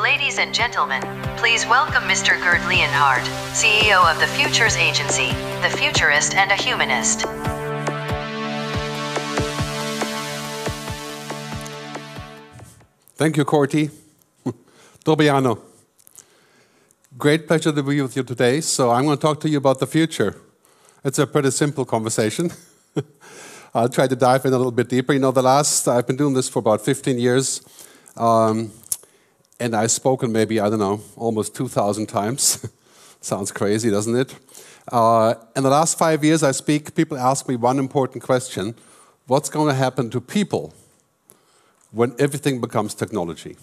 Ladies and gentlemen, please welcome Mr. Gerd Leonhard, CEO of the Futures Agency, the futurist and a humanist. Thank you, Corti. Tobiano. Great pleasure to be with you today. So, I'm going to talk to you about the future. It's a pretty simple conversation. I'll try to dive in a little bit deeper. You know, the last, I've been doing this for about 15 years. Um, and I've spoken maybe, I don't know, almost 2,000 times. Sounds crazy, doesn't it? Uh, in the last five years, I speak, people ask me one important question What's going to happen to people when everything becomes technology?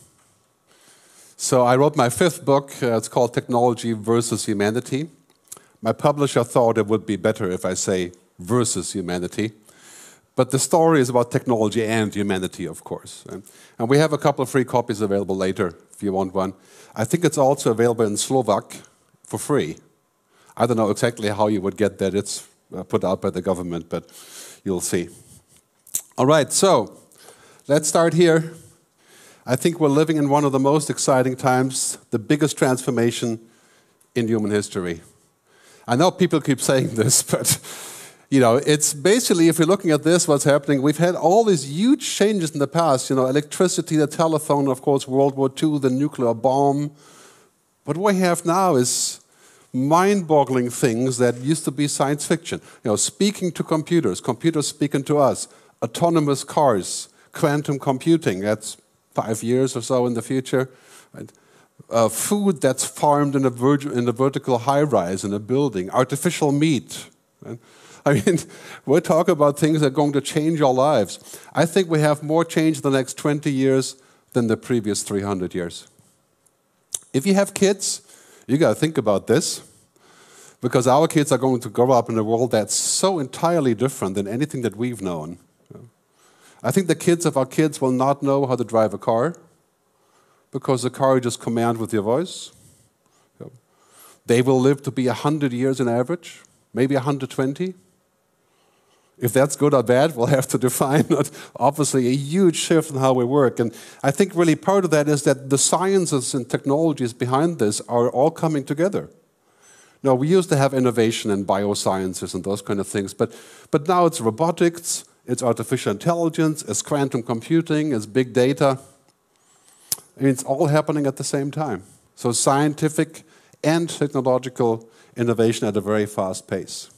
So I wrote my fifth book. Uh, it's called Technology versus Humanity. My publisher thought it would be better if I say versus humanity. But the story is about technology and humanity, of course. And we have a couple of free copies available later if you want one. I think it's also available in Slovak for free. I don't know exactly how you would get that. It's uh, put out by the government, but you'll see. All right, so let's start here. I think we're living in one of the most exciting times, the biggest transformation in human history. I know people keep saying this, but you know, it's basically, if you're looking at this, what's happening, we've had all these huge changes in the past, you know, electricity, the telephone, of course, World War II, the nuclear bomb. But what we have now is mind boggling things that used to be science fiction. You know, speaking to computers, computers speaking to us, autonomous cars, quantum computing, that's five years or so in the future. Right? Uh, food that's farmed in a, in a vertical high rise in a building, artificial meat. Right? I mean, we're talking about things that are going to change our lives. I think we have more change in the next 20 years than the previous 300 years. If you have kids, you got to think about this because our kids are going to grow up in a world that's so entirely different than anything that we've known. I think the kids of our kids will not know how to drive a car because the car you just command with your voice. They will live to be 100 years on average, maybe 120. If that's good or bad, we'll have to define. Obviously, a huge shift in how we work. And I think really part of that is that the sciences and technologies behind this are all coming together. Now, we used to have innovation in biosciences and those kind of things, but, but now it's robotics, it's artificial intelligence, it's quantum computing, it's big data. I mean, it's all happening at the same time. So, scientific and technological innovation at a very fast pace.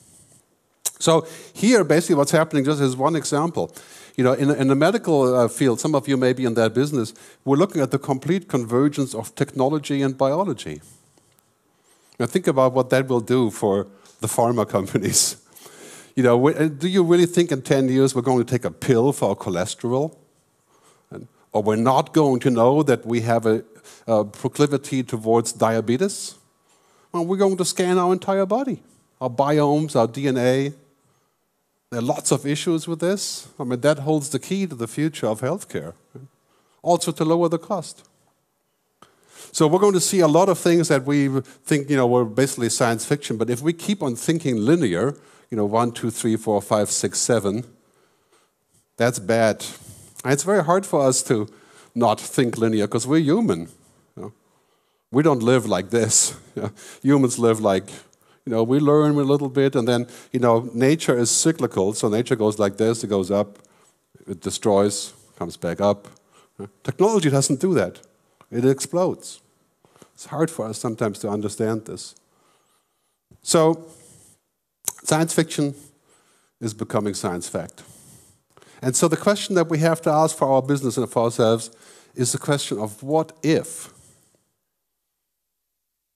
So here, basically, what's happening just is one example. You know, in, in the medical uh, field, some of you may be in that business, we're looking at the complete convergence of technology and biology. Now think about what that will do for the pharma companies. You know, uh, do you really think in 10 years we're going to take a pill for our cholesterol? Or we're not going to know that we have a, a proclivity towards diabetes? Well, we're going to scan our entire body, our biomes, our DNA, there are lots of issues with this. I mean, that holds the key to the future of healthcare, also to lower the cost. So we're going to see a lot of things that we think, you know, were basically science fiction. But if we keep on thinking linear, you know, one, two, three, four, five, six, seven, that's bad. And it's very hard for us to not think linear because we're human. You know? We don't live like this. Humans live like you know, we learn a little bit, and then, you know, nature is cyclical. So nature goes like this, it goes up, it destroys, comes back up. Technology doesn't do that. It explodes. It's hard for us sometimes to understand this. So, science fiction is becoming science fact. And so, the question that we have to ask for our business and for ourselves is the question of what if?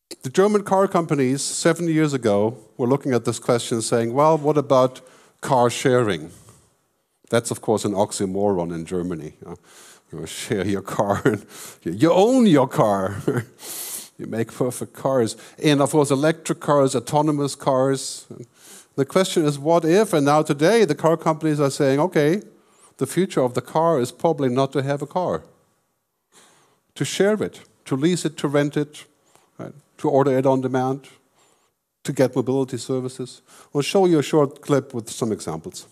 The German car companies, seven years ago, were looking at this question saying, well, what about car sharing? That's, of course, an oxymoron in Germany. You share your car, and you own your car. you make perfect cars. And, of course, electric cars, autonomous cars. The question is, what if? And now, today, the car companies are saying, okay, the future of the car is probably not to have a car, to share it, to lease it, to rent it, right? To order it on demand, to get mobility services. We'll show you a short clip with some examples.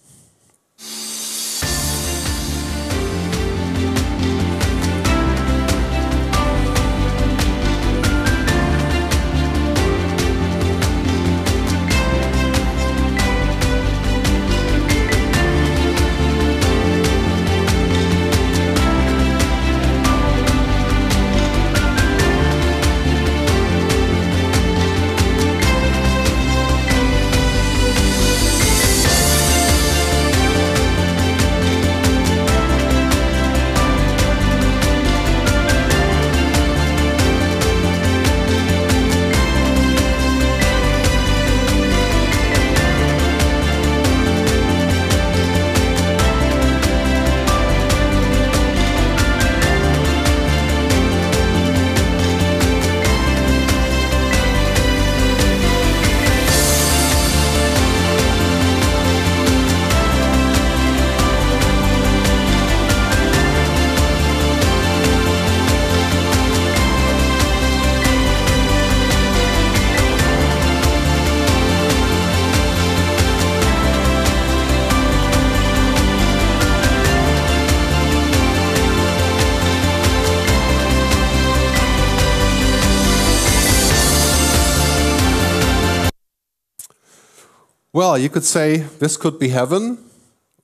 Well, you could say this could be heaven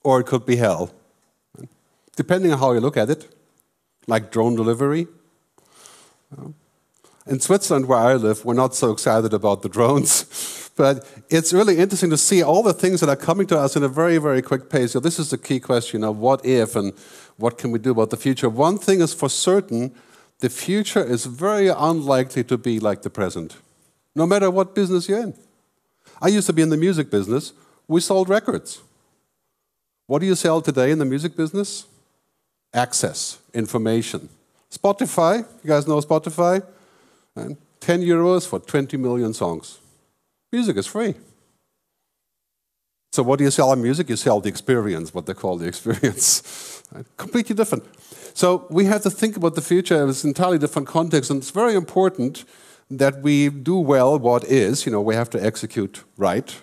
or it could be hell, depending on how you look at it, like drone delivery. In Switzerland, where I live, we're not so excited about the drones, but it's really interesting to see all the things that are coming to us in a very, very quick pace. So this is the key question of what if and what can we do about the future. One thing is for certain the future is very unlikely to be like the present, no matter what business you're in. I used to be in the music business. We sold records. What do you sell today in the music business? Access, information. Spotify, you guys know Spotify? And 10 euros for 20 million songs. Music is free. So, what do you sell in music? You sell the experience, what they call the experience. Completely different. So, we have to think about the future in an entirely different context, and it's very important that we do well what is, you know, we have to execute right,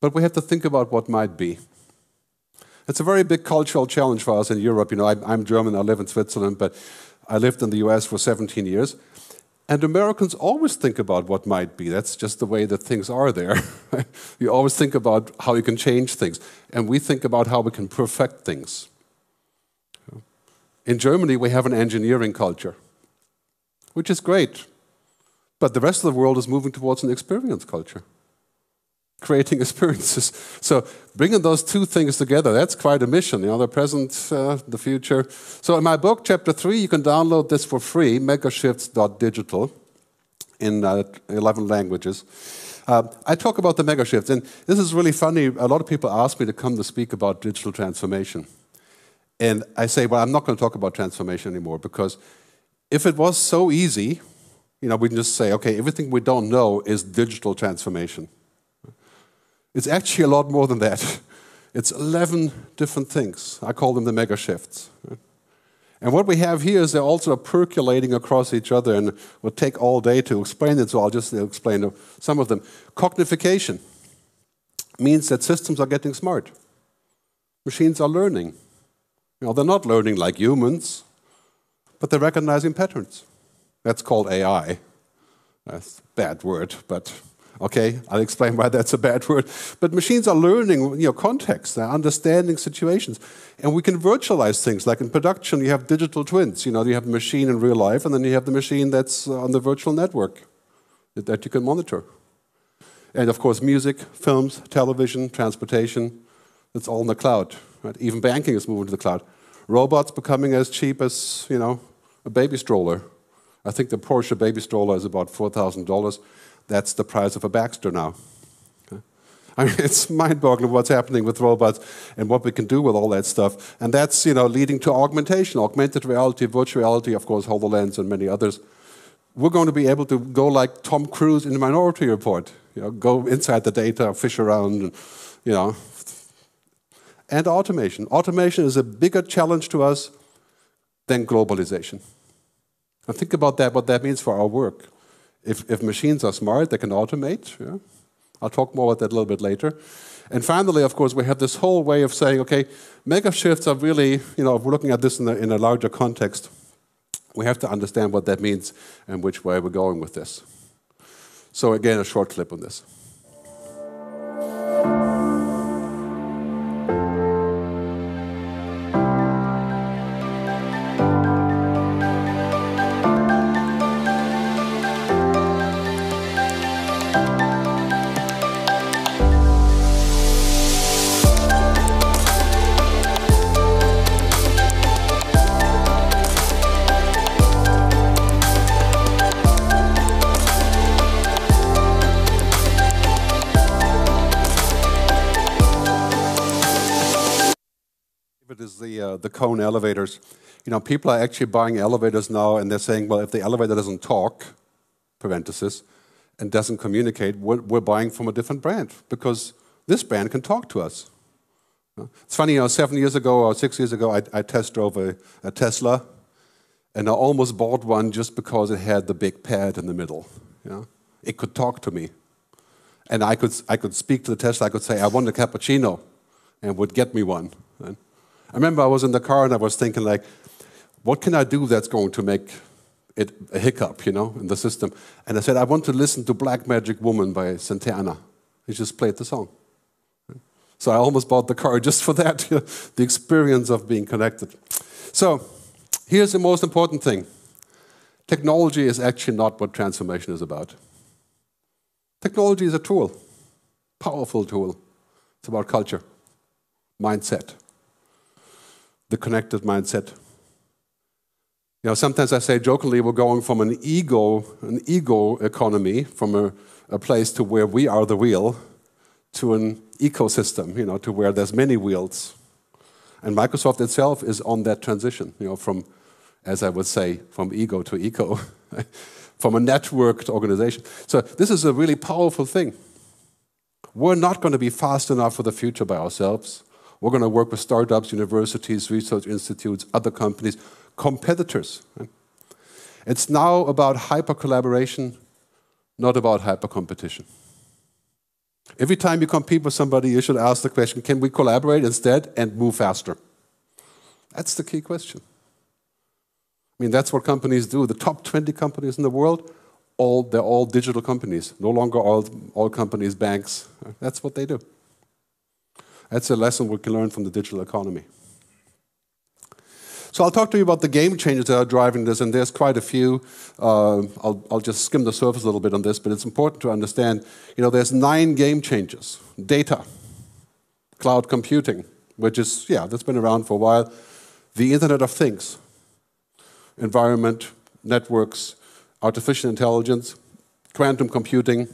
but we have to think about what might be. It's a very big cultural challenge for us in Europe. You know, I, am German, I live in Switzerland, but I lived in the US for 17 years. And Americans always think about what might be. That's just the way that things are there. you always think about how you can change things. And we think about how we can perfect things. In Germany, we have an engineering culture which is great. But the rest of the world is moving towards an experience culture, creating experiences. So bringing those two things together, that's quite a mission, you know, the present, uh, the future. So in my book, chapter three, you can download this for free, megashifts.digital, in uh, 11 languages. Uh, I talk about the megashifts, and this is really funny. A lot of people ask me to come to speak about digital transformation. And I say, well, I'm not going to talk about transformation anymore because if it was so easy, you know, we can just say, okay, everything we don't know is digital transformation. It's actually a lot more than that. It's 11 different things. I call them the mega shifts. And what we have here is they're also percolating across each other, and it will take all day to explain it, so I'll just explain some of them. Cognification means that systems are getting smart. Machines are learning. You know, they're not learning like humans, but they're recognizing patterns. That's called AI. That's a bad word, but okay, I'll explain why that's a bad word. But machines are learning you know, context, they're understanding situations. And we can virtualize things. Like in production, you have digital twins. You know, you have a machine in real life, and then you have the machine that's uh, on the virtual network that you can monitor. And of course, music, films, television, transportation, it's all in the cloud. Right? Even banking is moving to the cloud robots becoming as cheap as, you know, a baby stroller. I think the Porsche baby stroller is about $4,000. That's the price of a Baxter now. I mean, it's mind-boggling what's happening with robots and what we can do with all that stuff. And that's, you know, leading to augmentation, augmented reality, virtual reality, of course, HoloLens and many others. We're going to be able to go like Tom Cruise in the Minority Report, you know, go inside the data, fish around, and, you know, and automation. Automation is a bigger challenge to us than globalization. And think about that, what that means for our work. If, if machines are smart, they can automate. Yeah? I'll talk more about that a little bit later. And finally, of course, we have this whole way of saying, okay, mega shifts are really, you know, if we're looking at this in in a larger context, we have to understand what that means and which way we're going with this. So again, a short clip on this. The KONE elevators. You know, people are actually buying elevators now, and they're saying, well, if the elevator doesn't talk, parenthesis, and doesn't communicate, we're, we're buying from a different brand because this brand can talk to us. It's funny, you know, seven years ago or six years ago, I, I test drove a, a, Tesla, and I almost bought one just because it had the big pad in the middle. You know? It could talk to me. And I could, I could speak to the Tesla, I could say, I want a cappuccino, and would get me one. I remember I was in the car and I was thinking like, what can I do that's going to make it a hiccup, you know, in the system? And I said, I want to listen to Black Magic Woman by Santana. He just played the song. So I almost bought the car just for that, the experience of being connected. So here's the most important thing technology is actually not what transformation is about. Technology is a tool, powerful tool. It's about culture, mindset, the connected mindset. You know, sometimes I say jokingly, we're going from an ego, an ego economy, from a, a place to where we are the wheel, to an ecosystem, you know, to where there's many wheels. And Microsoft itself is on that transition, you know, from, as I would say, from ego to eco, from a networked organization. So this is a really powerful thing. We're not going to be fast enough for the future by ourselves. We're going to work with startups, universities, research institutes, other companies competitors. It's now about hyper collaboration, not about hyper competition. Every time you compete with somebody, you should ask the question can we collaborate instead and move faster? That's the key question. I mean, that's what companies do. The top 20 companies in the world, all, they're all digital companies, no longer all, all companies, banks. That's what they do. That's a lesson we can learn from the digital economy. So I'll talk to you about the game changers that are driving this, and there's quite a few. Uh, I'll, I'll just skim the surface a little bit on this, but it's important to understand. You know, there's nine game changers: data, cloud computing, which is yeah, that's been around for a while. The Internet of Things, environment, networks, artificial intelligence, quantum computing,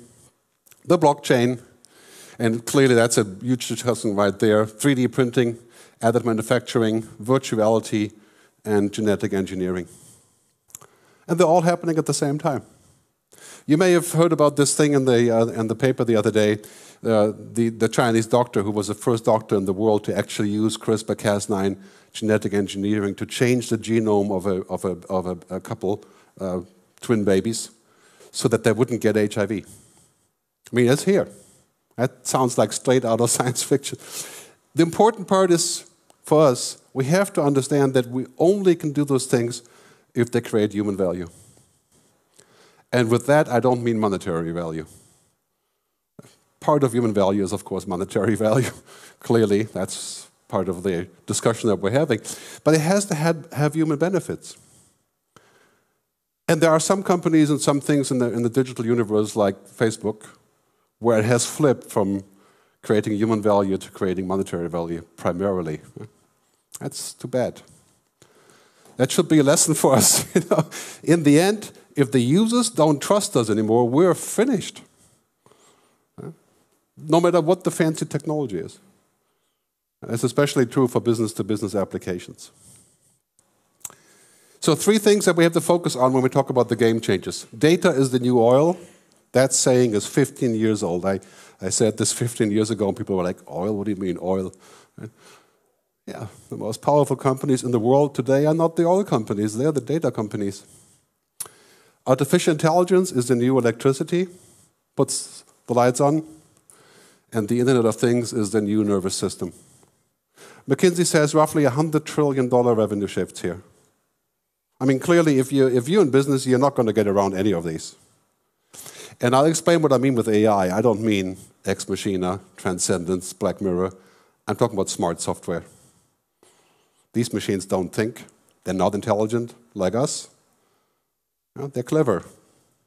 the blockchain, and clearly that's a huge discussion right there. 3D printing, additive manufacturing, virtuality, and genetic engineering. And they're all happening at the same time. You may have heard about this thing in the, uh, in the paper the other day. Uh, the, the Chinese doctor, who was the first doctor in the world to actually use CRISPR Cas9 genetic engineering to change the genome of a, of a, of a, a couple uh, twin babies so that they wouldn't get HIV. I mean, it's here. That sounds like straight out of science fiction. The important part is for us we have to understand that we only can do those things if they create human value. And with that, I don't mean monetary value. Part of human value is, of course, monetary value. Clearly, that's part of the discussion that we're having. But it has to have, have human benefits. And there are some companies and some things in the, in the digital universe, like Facebook, where it has flipped from creating human value to creating monetary value primarily. That's too bad. That should be a lesson for us. You know? In the end, if the users don't trust us anymore, we're finished. No matter what the fancy technology is. It's especially true for business to business applications. So, three things that we have to focus on when we talk about the game changes. Data is the new oil. That saying is 15 years old. I, I said this 15 years ago, and people were like, Oil? What do you mean, oil? Yeah, the most powerful companies in the world today are not the oil companies, they're the data companies. Artificial intelligence is the new electricity, puts the lights on, and the Internet of Things is the new nervous system. McKinsey says roughly $100 trillion revenue shifts here. I mean, clearly, if, you, if you're in business, you're not going to get around any of these. And I'll explain what I mean with AI. I don't mean ex machina, transcendence, Black Mirror. I'm talking about smart software. These machines don't think. They're not intelligent like us. Know, they're clever.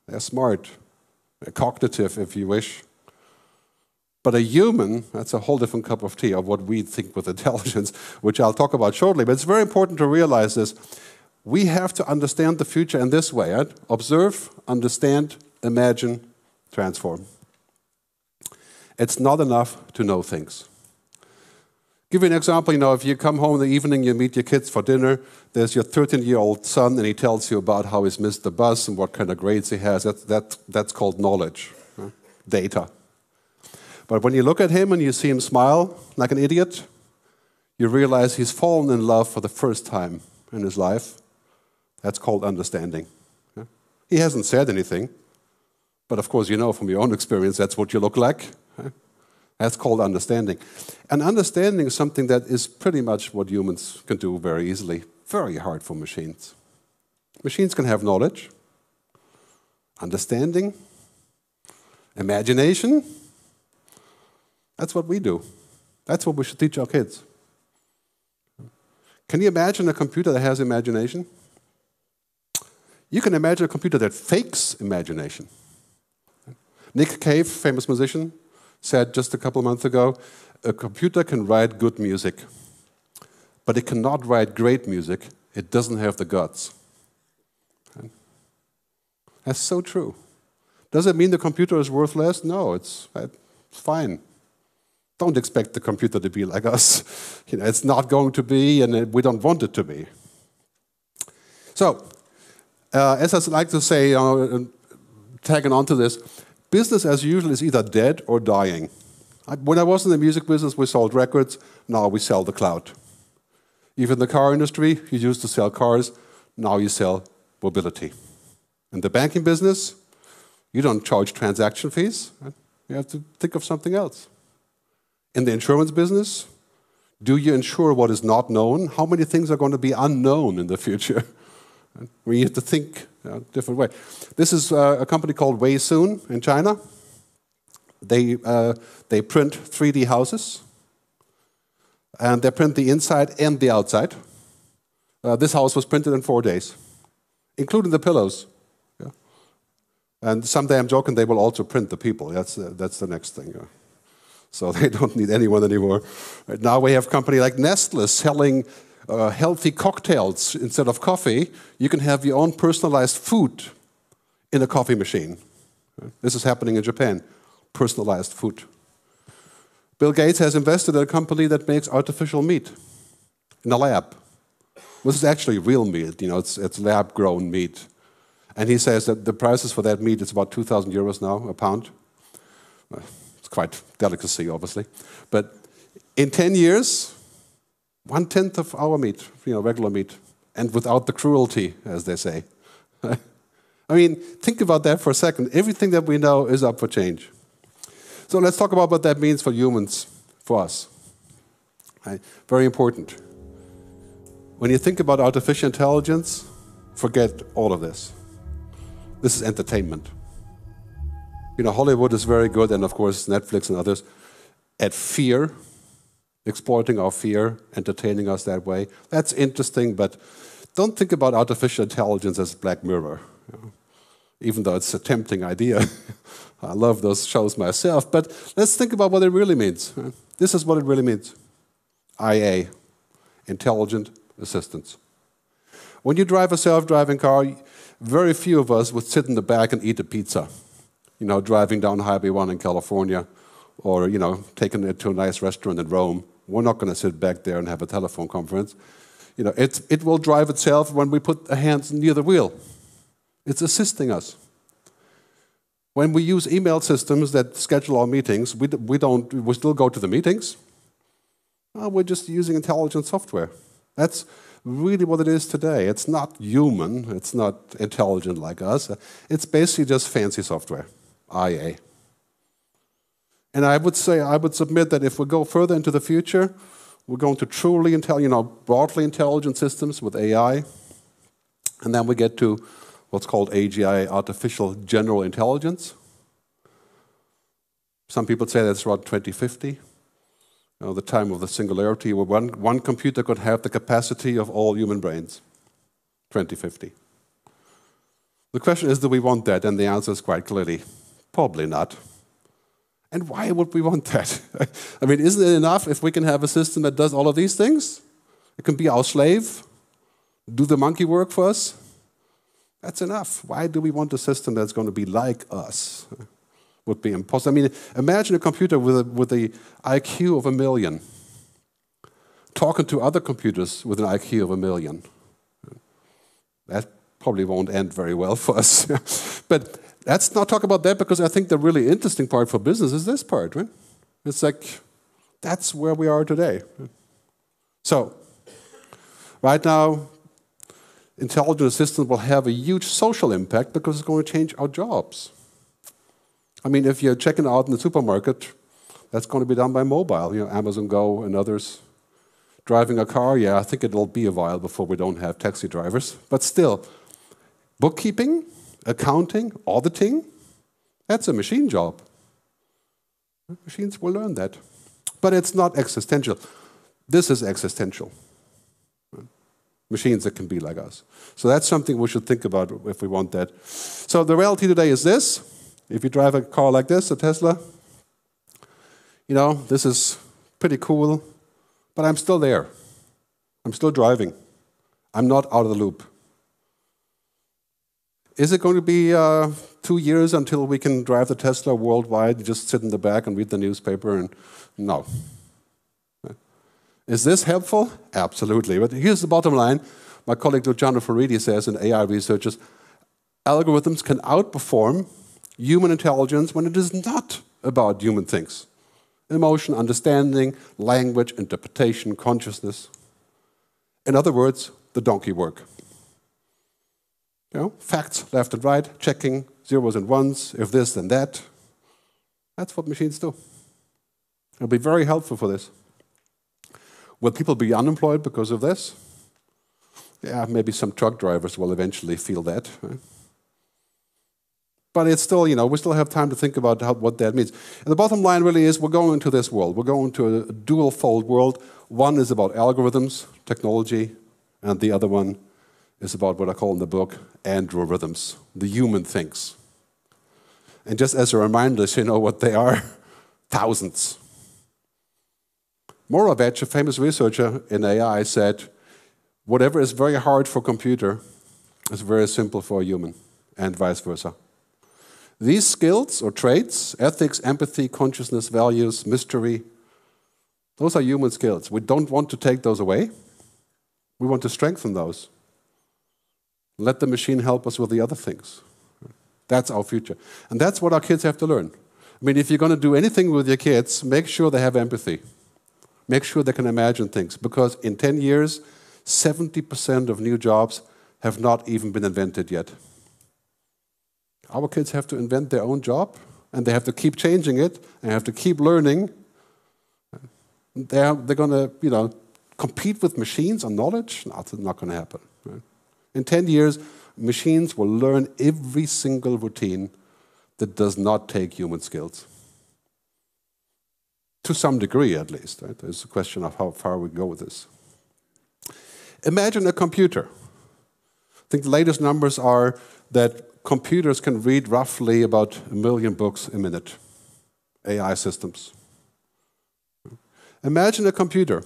They're smart. They're cognitive, if you wish. But a human, that's a whole different cup of tea of what we think with intelligence, which I'll talk about shortly. But it's very important to realize this. We have to understand the future in this way right? observe, understand, imagine, transform. It's not enough to know things. Give you an example, you know, if you come home in the evening, you meet your kids for dinner, there's your 13 year old son, and he tells you about how he's missed the bus and what kind of grades he has. That, that, that's called knowledge, data. But when you look at him and you see him smile like an idiot, you realize he's fallen in love for the first time in his life. That's called understanding. He hasn't said anything, but of course, you know from your own experience that's what you look like. That's called understanding. And understanding is something that is pretty much what humans can do very easily, very hard for machines. Machines can have knowledge, understanding, imagination, That's what we do. That's what we should teach our kids. Can you imagine a computer that has imagination? You can imagine a computer that fakes imagination. Nick Cave, famous musician, said just a couple months ago a computer can write good music, but it cannot write great music. It doesn't have the guts. That's so true. Does it mean the computer is worthless? No, it's, it's fine. Don't expect the computer to be like us. You know, it's not going to be, and we don't want it to be. So, uh, as I like to say, uh, tagging on to this, business as usual is either dead or dying. I, when I was in the music business, we sold records. Now we sell the cloud. Even the car industry, you used to sell cars. Now you sell mobility. In the banking business, you don't charge transaction fees. You have to think of something else. In the insurance business, do you insure what is not known? How many things are going to be unknown in the future? We have to think a different way. This is uh, a company called WinSun in China. They, uh, they print 3D houses, and they print the inside and the outside. Uh, this house was printed in four days, including the pillows. Yeah. And someday I'm joking, they will also print the people. That's, uh, that's the next thing. Yeah. So they don't need anyone anymore. Right now we have company like Nestle selling uh, healthy cocktails instead of coffee, you can have your own personalized food in a coffee machine. This is happening in Japan, personalized food. Bill Gates has invested in a company that makes artificial meat in a lab. This is actually real meat, you know, it's, it's lab grown meat. And he says that the prices for that meat is about 2,000 euros now, a pound. It's quite delicacy, obviously. But in 10 years, one tenth of our meat, you know, regular meat, and without the cruelty, as they say. I mean, think about that for a second. Everything that we know is up for change. So let's talk about what that means for humans, for us. Right? Very important. When you think about artificial intelligence, forget all of this. This is entertainment. You know, Hollywood is very good, and of course, Netflix and others, at fear exploiting our fear, entertaining us that way. That's interesting, but don't think about artificial intelligence as Black Mirror, you know, even though it's a tempting idea. I love those shows myself, but let's think about what it really means. This is what it really means IA, intelligent assistance. When you drive a self driving car, very few of us would sit in the back and eat a pizza, you know, driving down Highway 1 in California or, you know, taking it to a nice restaurant in Rome. We're not going to sit back there and have a telephone conference. You know, it, it will drive itself when we put our hands near the wheel. It's assisting us. When we use email systems that schedule our meetings, we, we, don't, we still go to the meetings. Well, we're just using intelligent software. That's really what it is today. It's not human, it's not intelligent like us. It's basically just fancy software, IA. And I would say, I would submit that if we go further into the future, we're going to truly, you know, broadly intelligent systems with AI. And then we get to what's called AGI, artificial general intelligence. Some people say that's around 2050, you know, the time of the singularity, where one, one computer could have the capacity of all human brains. 2050. The question is, do we want that? And the answer is quite clearly, probably not. And why would we want that? I mean, isn't it enough if we can have a system that does all of these things? It can be our slave, do the monkey work for us. That's enough. Why do we want a system that's going to be like us? Would be impossible. I mean, imagine a computer with a, with the IQ of a million talking to other computers with an IQ of a million. That probably won't end very well for us. but Let's not talk about that because I think the really interesting part for business is this part, right? It's like that's where we are today. So, right now, intelligent assistants will have a huge social impact because it's going to change our jobs. I mean, if you're checking out in the supermarket, that's going to be done by mobile, you know, Amazon Go and others. Driving a car, yeah, I think it'll be a while before we don't have taxi drivers. But still, bookkeeping, accounting, auditing, that's a machine job. Machines will learn that. But it's not existential. This is existential. Machines that can be like us. So that's something we should think about if we want that. So the reality today is this. If you drive a car like this, a Tesla, you know, this is pretty cool, but I'm still there. I'm still driving. I'm not out of the loop. Is it going to be uh, two years until we can drive the Tesla worldwide, and just sit in the back and read the newspaper? And no. Is this helpful? Absolutely. But here's the bottom line. My colleague Luciano Floridi says in AI researchers, algorithms can outperform human intelligence when it is not about human things. Emotion, understanding, language, interpretation, consciousness. In other words, the donkey work. You know, facts left and right, checking zeros and ones, if this, then that. That's what machines do. It'll be very helpful for this. Will people be unemployed because of this? Yeah, maybe some truck drivers will eventually feel that. But it's still, you know, we still have time to think about how, what that means. And the bottom line really is we're going into this world. We're going to a dual fold world. One is about algorithms, technology, and the other one is about what I call in the book androrithms, the human things. And just as a reminder, so you know what they are thousands. Moravec, a famous researcher in AI, said, whatever is very hard for computer is very simple for a human, and vice versa. These skills or traits, ethics, empathy, consciousness, values, mystery, those are human skills. We don't want to take those away. We want to strengthen those. Let the machine help us with the other things. That's our future. And that's what our kids have to learn. I mean, if you're going to do anything with your kids, make sure they have empathy. Make sure they can imagine things. Because in 10 years, 70% of new jobs have not even been invented yet. Our kids have to invent their own job, and they have to keep changing it, and have to keep learning. They're, they're going to, you know, compete with machines on knowledge. No, that's not going to happen. In 10 years, machines will learn every single routine that does not take human skills. To some degree, at least. Right? There's a question of how far we go with this. Imagine a computer. I think the latest numbers are that computers can read roughly about a million books a minute, AI systems. Imagine a computer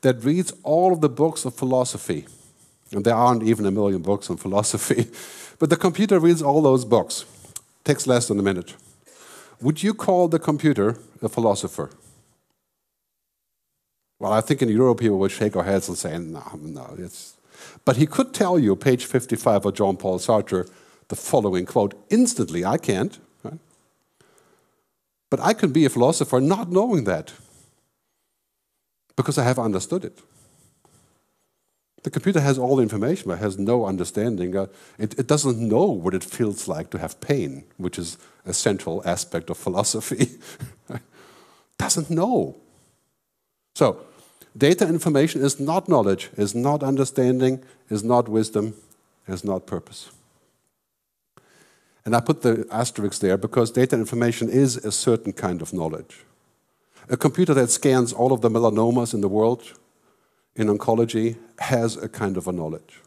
that reads all of the books of philosophy. And there aren't even a million books on philosophy. But the computer reads all those books. Takes less than a minute. Would you call the computer a philosopher? Well, I think in Europe people would shake our heads and say, no, no. It's... But he could tell you, page 55 of Jean Paul Sartre, the following quote instantly. I can't. Right? But I can be a philosopher not knowing that because I have understood it. The computer has all the information, but has no understanding. Uh, it, it, doesn't know what it feels like to have pain, which is a central aspect of philosophy. doesn't know. So, data information is not knowledge, is not understanding, is not wisdom, is not purpose. And I put the asterisk there because data information is a certain kind of knowledge. A computer that scans all of the melanomas in the world in oncology has a kind of a knowledge.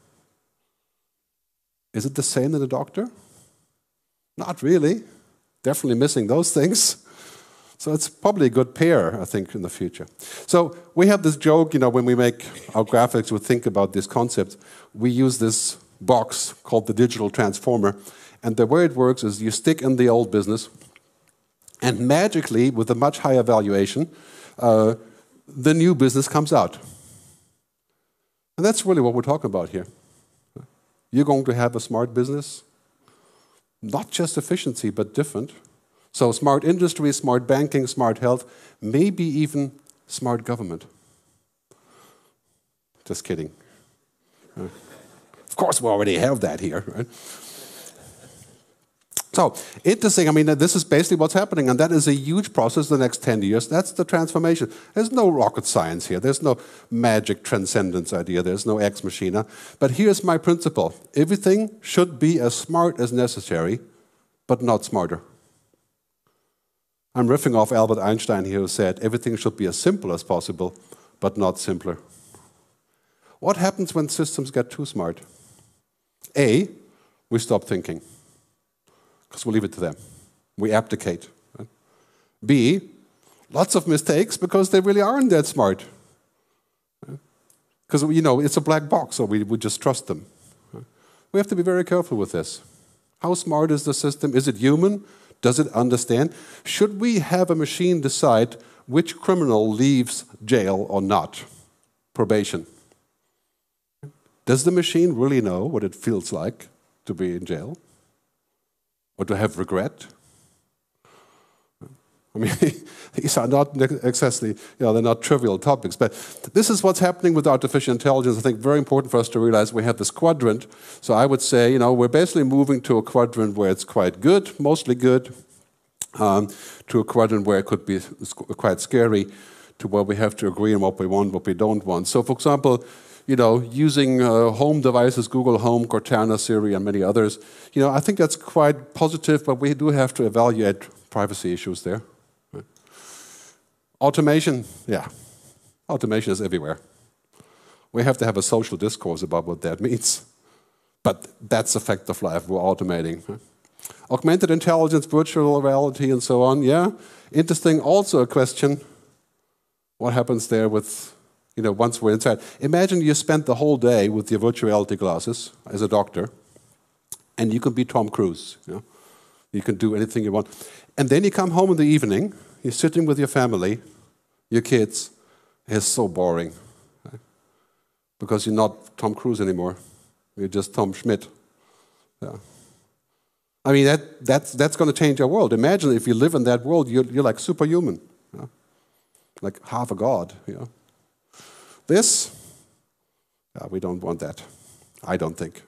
Is it the same in a doctor? Not really. Definitely missing those things. So it's probably a good pair, I think, in the future. So we have this joke, you know, when we make our graphics, we think about this concept. We use this box called the digital transformer. And the way it works is you stick in the old business, and magically, with a much higher valuation, uh, the new business comes out. And that's really what we're talking about here. You're going to have a smart business, not just efficiency, but different. So, smart industry, smart banking, smart health, maybe even smart government. Just kidding. Of course, we already have that here, right? So interesting. I mean, this is basically what's happening, and that is a huge process. The next ten years, that's the transformation. There's no rocket science here. There's no magic transcendence idea. There's no ex machina. But here's my principle: everything should be as smart as necessary, but not smarter. I'm riffing off Albert Einstein here, who said everything should be as simple as possible, but not simpler. What happens when systems get too smart? A, we stop thinking, because we leave it to them. We abdicate. Right? B, lots of mistakes because they really aren't that smart. Because, you know, it's a black box, so we, we just trust them. We have to be very careful with this. How smart is the system? Is it human? Does it understand? Should we have a machine decide which criminal leaves jail or not? Probation. Does the machine really know what it feels like to be in jail? Or to have regret? I mean, these are not excessively, you know, they're not trivial topics. But this is what's happening with artificial intelligence. I think very important for us to realize we have this quadrant. So I would say, you know, we're basically moving to a quadrant where it's quite good, mostly good, um, to a quadrant where it could be quite scary, to where we have to agree on what we want, what we don't want. So, for example, you know, using uh, home devices, Google Home, Cortana, Siri, and many others, you know, I think that's quite positive, but we do have to evaluate privacy issues there. Automation, yeah, automation is everywhere. We have to have a social discourse about what that means. But that's a fact of life, we're automating. Augmented intelligence, virtual reality, and so on, yeah. Interesting, also a question what happens there with, you know, once we're inside? Imagine you spent the whole day with your virtual reality glasses as a doctor, and you can be Tom Cruise. You, know? you can do anything you want. And then you come home in the evening, you're sitting with your family, your kids. It's so boring. Right? Because you're not Tom Cruise anymore. You're just Tom Schmidt. Yeah. I mean, that, that's, that's going to change our world. Imagine if you live in that world, you're, you're like superhuman, you know? like half a god. You know? This, yeah, we don't want that. I don't think.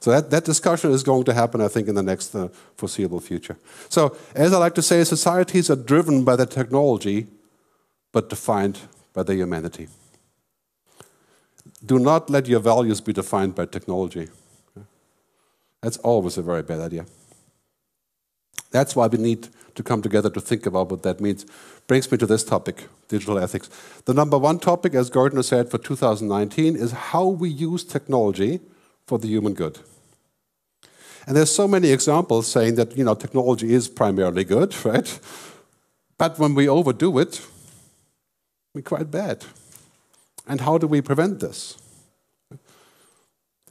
So that, that discussion is going to happen, I think, in the next uh, foreseeable future. So, as I like to say, societies are driven by the technology, but defined by the humanity. Do not let your values be defined by technology. That's always a very bad idea. That's why we need to come together to think about what that means. Brings me to this topic digital ethics. The number one topic, as Gartner said for 2019, is how we use technology for the human good. And there's so many examples saying that you know technology is primarily good, right? But when we overdo it, we're quite bad. And how do we prevent this?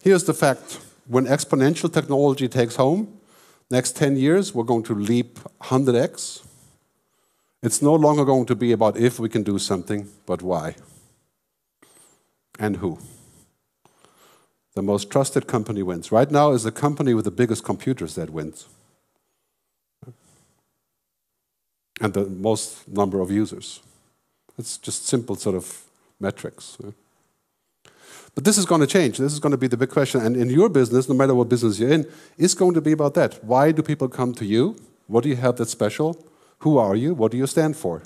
Here's the fact when exponential technology takes home, next 10 years, we're going to leap 100x. It's no longer going to be about if we can do something, but why and who the most trusted company wins. Right now is the company with the biggest computers that wins. And the most number of users. It's just simple sort of metrics. But this is going to change. This is going to be the big question. And in your business, no matter what business you're in, it's going to be about that. Why do people come to you? What do you have that's special? Who are you? What do you stand for?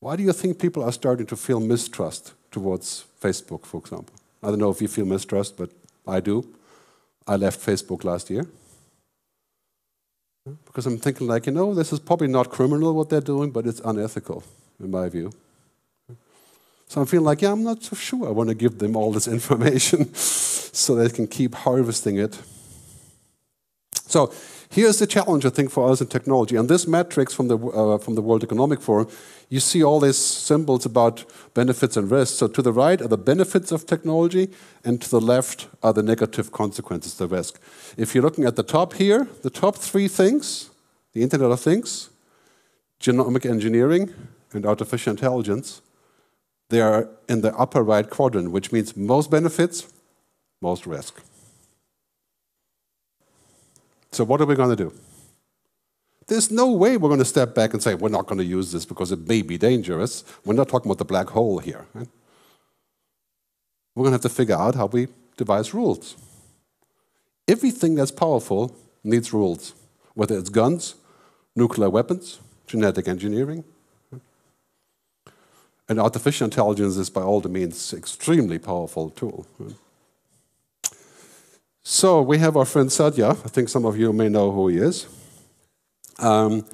Why do you think people are starting to feel mistrust towards Facebook, for example? I don't know if you feel mistrust, but I do. I left Facebook last year. Because I'm thinking, like, you know, this is probably not criminal what they're doing, but it's unethical, in my view. So I'm feeling like, yeah, I'm not so sure I want to give them all this information so they can keep harvesting it. So here's the challenge, I think, for us in technology. And this matrix from the, uh, from the World Economic Forum you see all these symbols about benefits and risks. So to the right are the benefits of technology, and to the left are the negative consequences, the risk. If you're looking at the top here, the top three things, the Internet of Things, genomic engineering, and artificial intelligence, they are in the upper right quadrant, which means most benefits, most risk. So what are we going to do? There's no way we're going to step back and say, we're not going to use this because it may be dangerous. We're not talking about the black hole here. Right? We're going to have to figure out how we devise rules. Everything that's powerful needs rules, whether it's guns, nuclear weapons, genetic engineering. And artificial intelligence is, by all the means, extremely powerful tool. So we have our friend Satya. I think some of you may know who he is. Um,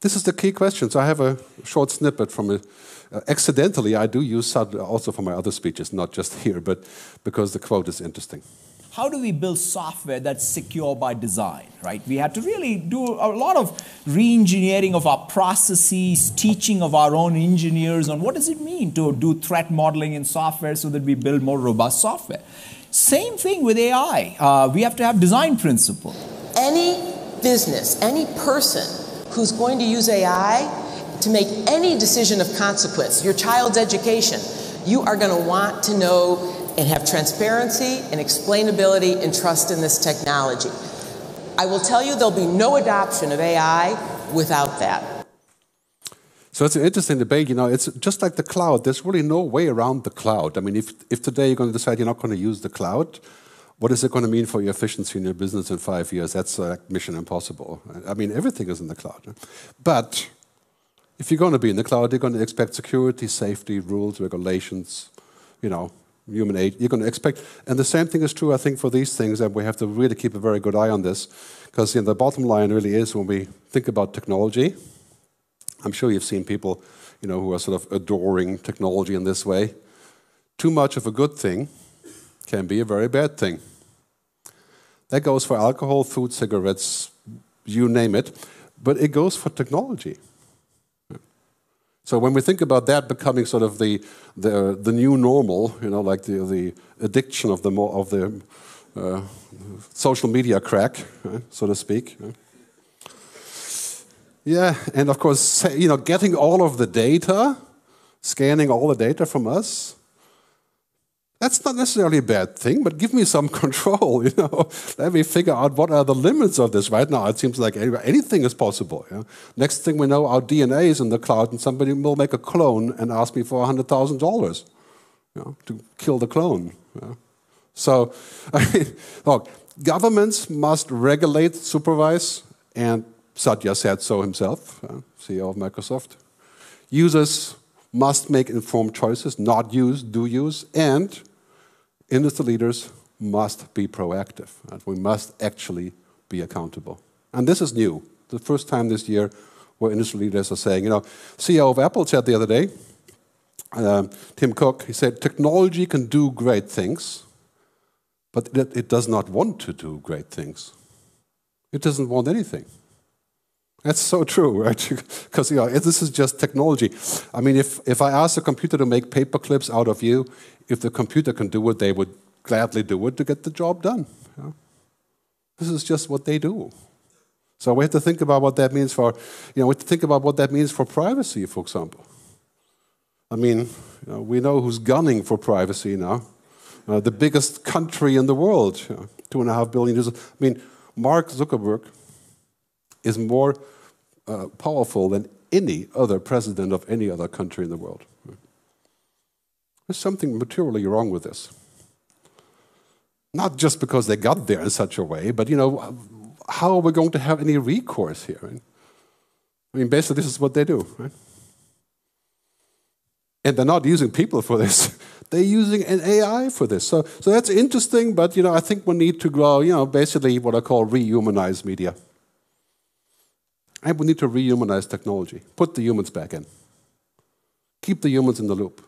this is the key question. So I have a short snippet from it. Uh, accidentally, I do use SUD also for my other speeches, not just here, but because the quote is interesting how do we build software that's secure by design, right? We had to really do a lot of re-engineering of our processes, teaching of our own engineers on what does it mean to do threat modeling in software so that we build more robust software. Same thing with AI. Uh, we have to have design principle. Any business, any person who's going to use AI to make any decision of consequence, your child's education, you are going to want to know and have transparency and explainability and trust in this technology. I will tell you there'll be no adoption of AI without that. So it's an interesting debate. You know, it's just like the cloud. There's really no way around the cloud. I mean, if, if today you're going to decide you're not going to use the cloud, what is it going to mean for your efficiency in your business in five years? That's uh, mission impossible. I mean, everything is in the cloud. But if you're going to be in the cloud, you're going to expect security, safety, rules, regulations, you know, human age, you're going to expect. And the same thing is true, I think, for these things, and we have to really keep a very good eye on this, because you know, the bottom line really is when we think about technology, I'm sure you've seen people, you know, who are sort of adoring technology in this way. Too much of a good thing can be a very bad thing. That goes for alcohol, food, cigarettes, you name it, but it goes for technology. So when we think about that becoming sort of the, the, the new normal, you know, like the, the addiction of the, of the uh, social media crack, uh, so to speak. Uh. Yeah, and of course, you know, getting all of the data, scanning all the data from us, that's not necessarily a bad thing, but give me some control, you know. Let me figure out what are the limits of this. Right now, it seems like anything is possible. You know? Next thing we know, our DNA is in the cloud, and somebody will make a clone and ask me for $100,000 you know, to kill the clone. You know? So, I mean, look, governments must regulate, supervise, and Satya said so himself, CEO of Microsoft. Users must make informed choices, not use, do use, and industry leaders must be proactive. We must actually be accountable. And this is new. The first time this year where industry leaders are saying, you know, CEO of Apple said the other day, um, Tim Cook, he said, technology can do great things, but it does not want to do great things. It doesn't want anything. That's so true, right? Because you know, this is just technology. I mean, if, if I ask a computer to make paper clips out of you, if the computer can do it, they would gladly do it to get the job done. You know? This is just what they do. So we have to think about what that means for, you know, we have to think about what that means for privacy, for example. I mean, you know, we know who's gunning for privacy now. Uh, the biggest country in the world, you know, two and a half billion users. I mean, Mark Zuckerberg is more uh, powerful than any other president of any other country in the world. There's something materially wrong with this. Not just because they got there in such a way, but you know, how are we going to have any recourse here? I mean, basically, this is what they do. Right? And they're not using people for this. They're using an AI for this. So, so that's interesting, but you know, I think we need to grow, you know, basically what I call rehumanize media. And we need to rehumanize technology. Put the humans back in. Keep the humans in the loop.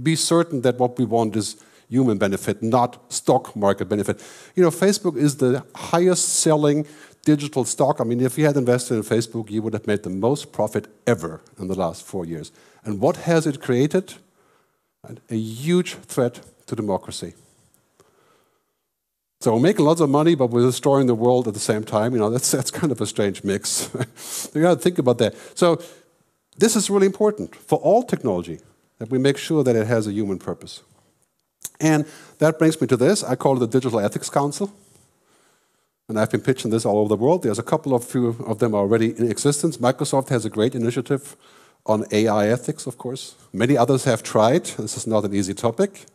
Be certain that what we want is human benefit, not stock market benefit. You know, Facebook is the highest selling digital stock. I mean, if you had invested in Facebook, you would have made the most profit ever in the last four years. And what has it created? A huge threat to democracy. So we're making lots of money, but we're destroying the world at the same time. You know, that's, that's kind of a strange mix. you got to think about that. So this is really important for all technology, that we make sure that it has a human purpose. And that brings me to this. I call it the Digital Ethics Council. And I've been pitching this all over the world. There's a couple of few of them already in existence. Microsoft has a great initiative on AI ethics, of course. Many others have tried. This is not an easy topic.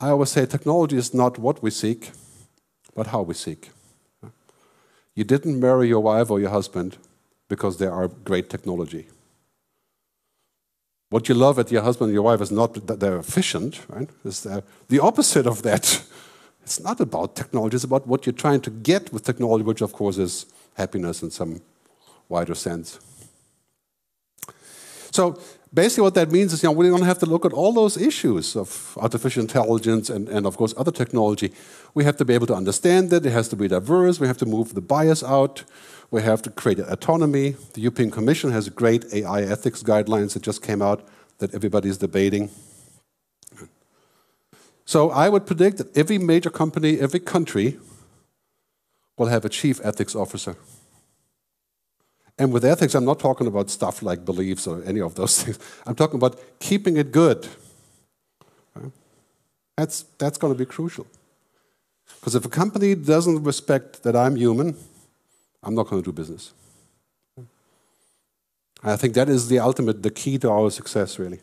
I always say technology is not what we seek, but how we seek. You didn't marry your wife or your husband because they are great technology. What you love at your husband and your wife is not that they're efficient, right? It's the opposite of that. It's not about technology, it's about what you're trying to get with technology, which of course is happiness in some wider sense. So basically what that means is you know, we're going to have to look at all those issues of artificial intelligence and, and of course other technology. We have to be able to understand it, it has to be diverse, we have to move the bias out, we have to create autonomy. The European Commission has great AI ethics guidelines that just came out that everybody is debating. So I would predict that every major company, every country will have a chief ethics officer. And with ethics, I'm not talking about stuff like beliefs or any of those things. I'm talking about keeping it good. That's, that's going to be crucial. Because if a company doesn't respect that I'm human, I'm not going to do business. I think that is the ultimate, the key to our success, really.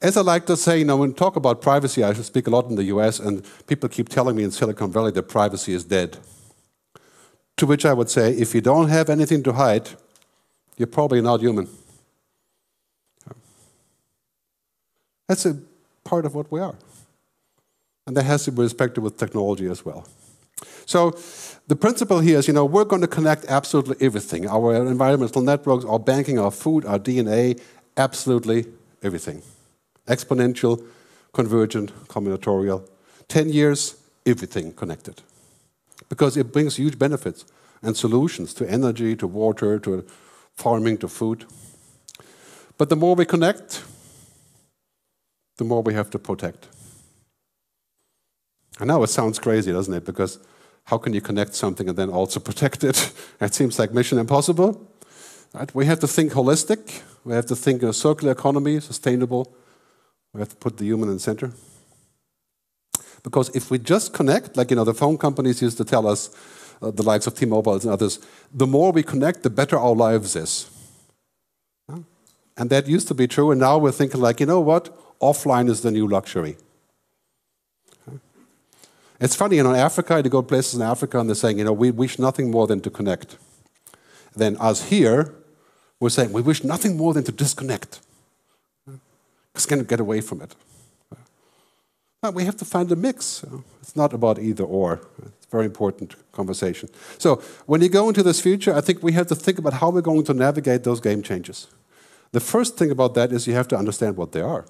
As I like to say, you know, when we talk about privacy, I speak a lot in the US, and people keep telling me in Silicon Valley that privacy is dead. To which I would say, if you don't have anything to hide, you're probably not human. That's a part of what we are. And that has to be respected with technology as well. So the principle here is, you know, we're going to connect absolutely everything. Our environmental networks, our banking, our food, our DNA, absolutely everything. Exponential, convergent, combinatorial. 10 years, everything connected because it brings huge benefits and solutions to energy, to water, to farming, to food. But the more we connect, the more we have to protect. I know it sounds crazy, doesn't it? Because how can you connect something and then also protect it? That seems like mission impossible. Right? We have to think holistic. We have to think a circular economy, sustainable. We have to put the human in the center. Because if we just connect, like you know, the phone companies used to tell us, uh, the likes of T-Mobile and others, the more we connect, the better our lives is. Yeah? And that used to be true, and now we're thinking like, you know what? Offline is the new luxury. It's funny, you know, in Africa, you go to places in Africa and they're saying, you know, we wish nothing more than to connect. Then us here, we're saying we wish nothing more than to disconnect. Because can't get away from it. But we have to find a mix. It's not about either or. It's a very important conversation. So when you go into this future, I think we have to think about how we're going to navigate those game changes. The first thing about that is you have to understand what they are.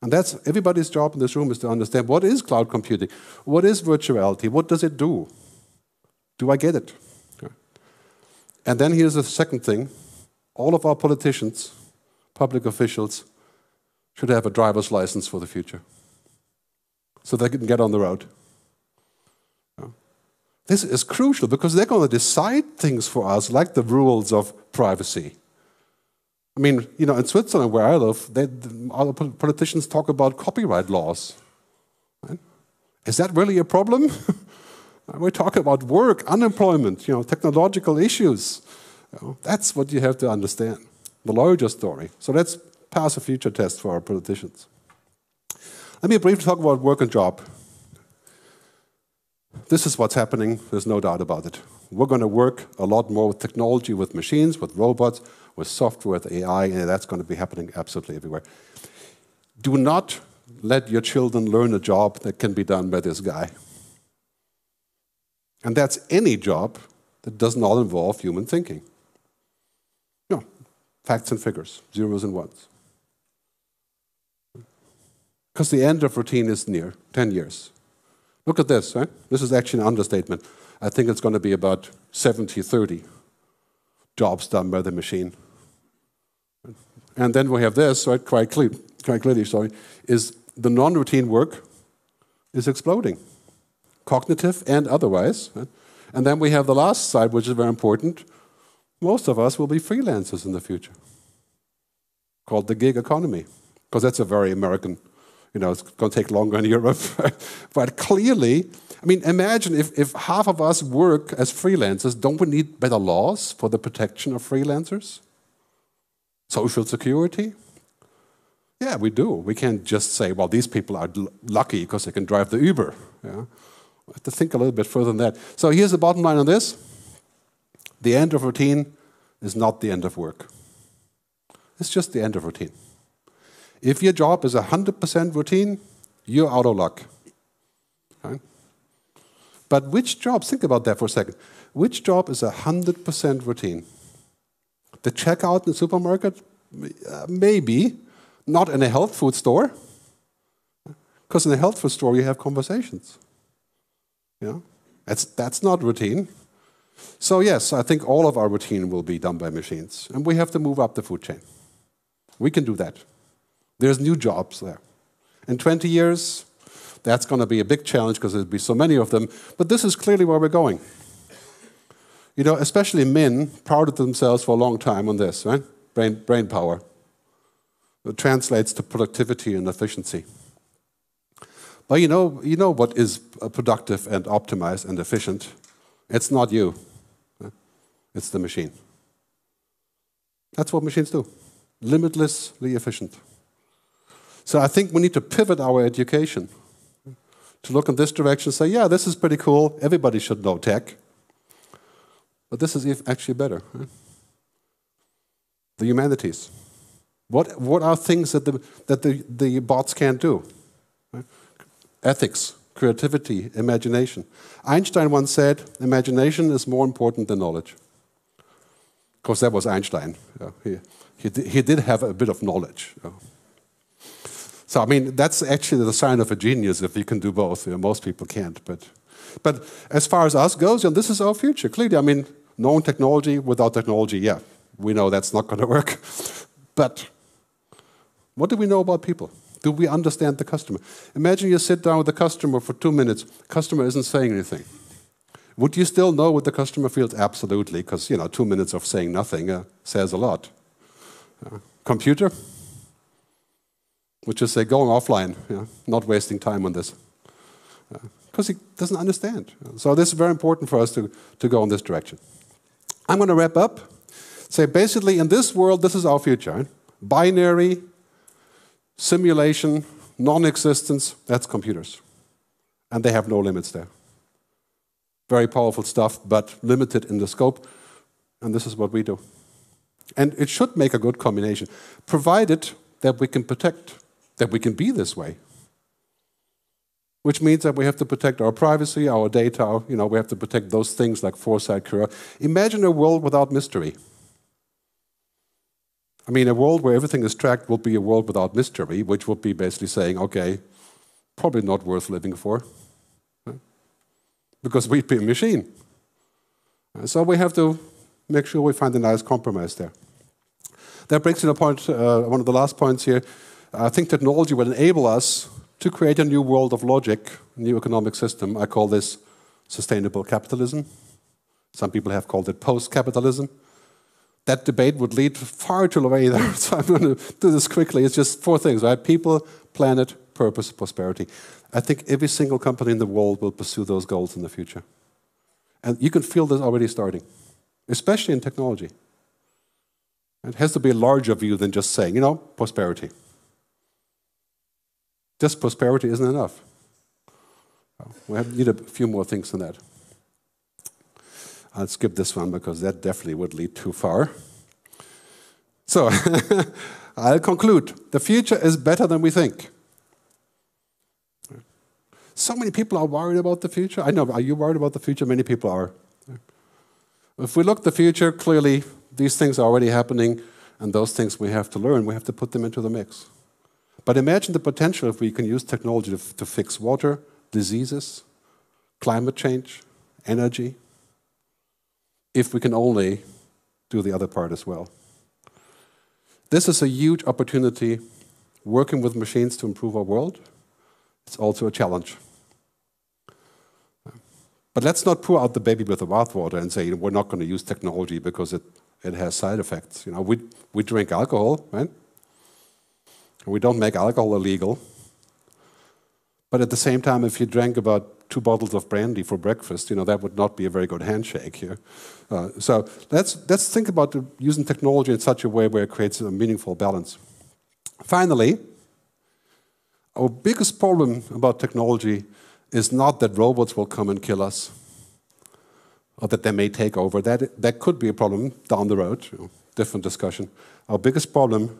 And that's everybody's job in this room is to understand what is cloud computing? What is virtuality? What does it do? Do I get it? And then here's the second thing all of our politicians, public officials, should have a driver's license for the future so they can get on the road. This is crucial because they're going to decide things for us, like the rules of privacy. I mean, you know, in Switzerland, where I live, they, politicians talk about copyright laws. Right? Is that really a problem? We're talking about work, unemployment, you know, technological issues. You know, that's what you have to understand, the larger story. So let's pass a future test for our politicians. Let me briefly talk about work and job. This is what's happening, there's no doubt about it. We're going to work a lot more with technology, with machines, with robots, with software, with AI, and that's going to be happening absolutely everywhere. Do not let your children learn a job that can be done by this guy. And that's any job that does not involve human thinking. No, facts and figures, zeros and ones. Because the end of routine is near 10 years. Look at this, right? This is actually an understatement. I think it's going to be about 70 30 jobs done by the machine. And then we have this, right, quite, clear, quite clearly, sorry, is the non routine work is exploding, cognitive and otherwise. Right? And then we have the last side, which is very important. Most of us will be freelancers in the future, called the gig economy, because that's a very American you know, it's going to take longer in Europe. but clearly, I mean, imagine if, if half of us work as freelancers, don't we need better laws for the protection of freelancers? Social security? Yeah, we do. We can't just say, well, these people are lucky because they can drive the Uber. Yeah? We have to think a little bit further than that. So here's the bottom line on this the end of routine is not the end of work, it's just the end of routine. If your job is 100% routine, you're out of luck. Okay? But which jobs, think about that for a second. Which job is 100% routine? The checkout in the supermarket? Maybe. Not in a health food store. Because in a health food store, you have conversations. Yeah? That's, that's not routine. So, yes, I think all of our routine will be done by machines. And we have to move up the food chain. We can do that. There's new jobs there. In 20 years, that's going to be a big challenge because there'll be so many of them. But this is clearly where we're going. You know, especially men prided themselves for a long time on this, right? Brain, brain power. It translates to productivity and efficiency. But you know, you know what is uh, productive and optimized and efficient? It's not you, it's the machine. That's what machines do limitlessly efficient. So I think we need to pivot our education to look in this direction and say, yeah, this is pretty cool. Everybody should know tech. But this is actually better. The humanities. What, what are things that the, that the, the bots can't do? Ethics, creativity, imagination. Einstein once said, imagination is more important than knowledge. Of course, that was Einstein. Yeah, he, he, did, he did have a bit of knowledge. Yeah. So, I mean, that's actually the sign of a genius if you can do both. You know, most people can't. But, but as far as us goes, you know, this is our future. Clearly, I mean, knowing technology without technology, yeah, we know that's not going to work. But what do we know about people? Do we understand the customer? Imagine you sit down with the customer for two minutes. Customer isn't saying anything. Would you still know what the customer feels? Absolutely, because you know, two minutes of saying nothing uh, says a lot. Uh, computer, which is say going offline, know, not wasting time on this. Because he doesn't understand. So this is very important for us to, to go in this direction. I'm going to wrap up. Say basically in this world, this is our future. Right? Binary, simulation, non-existence, that's computers. And they have no limits there. Very powerful stuff, but limited in the scope. And this is what we do. And it should make a good combination, provided that we can protect that we can be this way. Which means that we have to protect our privacy, our data, you know, we have to protect those things like foresight, curiosity. Imagine a world without mystery. I mean, a world where everything is tracked will be a world without mystery, which would be basically saying, okay, probably not worth living for. Because we'd be a machine. So we have to make sure we find a nice compromise there. That brings me to point, uh, one of the last points here. I think technology will enable us to create a new world of logic, new economic system. I call this sustainable capitalism. Some people have called it post-capitalism. That debate would lead far too away there, so I'm going to do this quickly. It's just four things, right? People, planet, purpose, prosperity. I think every single company in the world will pursue those goals in the future. And you can feel this already starting, especially in technology. It has to be a larger view than just saying, you know, prosperity. Just prosperity isn't enough. We need a few more things than that. I'll skip this one because that definitely would lead too far. So, I'll conclude. The future is better than we think. So many people are worried about the future. I know, are you worried about the future? Many people are. If we look at the future, clearly these things are already happening, and those things we have to learn, we have to put them into the mix. But imagine the potential if we can use technology to, to fix water, diseases, climate change, energy, if we can only do the other part as well. This is a huge opportunity working with machines to improve our world. It's also a challenge. But let's not pour out the baby with the bathwater and say we're not going to use technology because it, it has side effects. You know, we, we drink alcohol, right? We don't make alcohol illegal. But at the same time, if you drank about two bottles of brandy for breakfast, you know, that would not be a very good handshake here. Uh, so let's, let's think about the, using technology in such a way where it creates a meaningful balance. Finally, our biggest problem about technology is not that robots will come and kill us or that they may take over. That, that could be a problem down the road, different discussion. Our biggest problem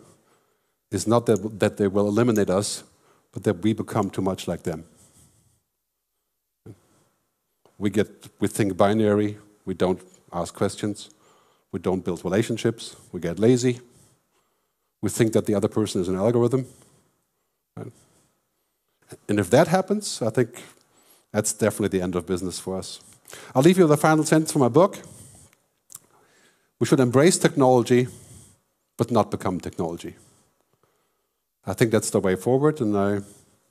is not that, that they will eliminate us, but that we become too much like them. we get we think binary. We don't ask questions. We don't build relationships. We get lazy. We think that the other person is an algorithm. Right? And if that happens, I think that's definitely the end of business for us. I'll leave you with a final sentence from my book. We should embrace technology, but not become technology. I think that's the way forward, and I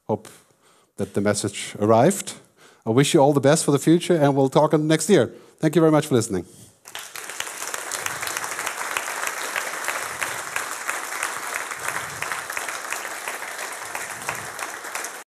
hope that the message arrived. I wish you all the best for the future, and we'll talk next year. Thank you very much for listening.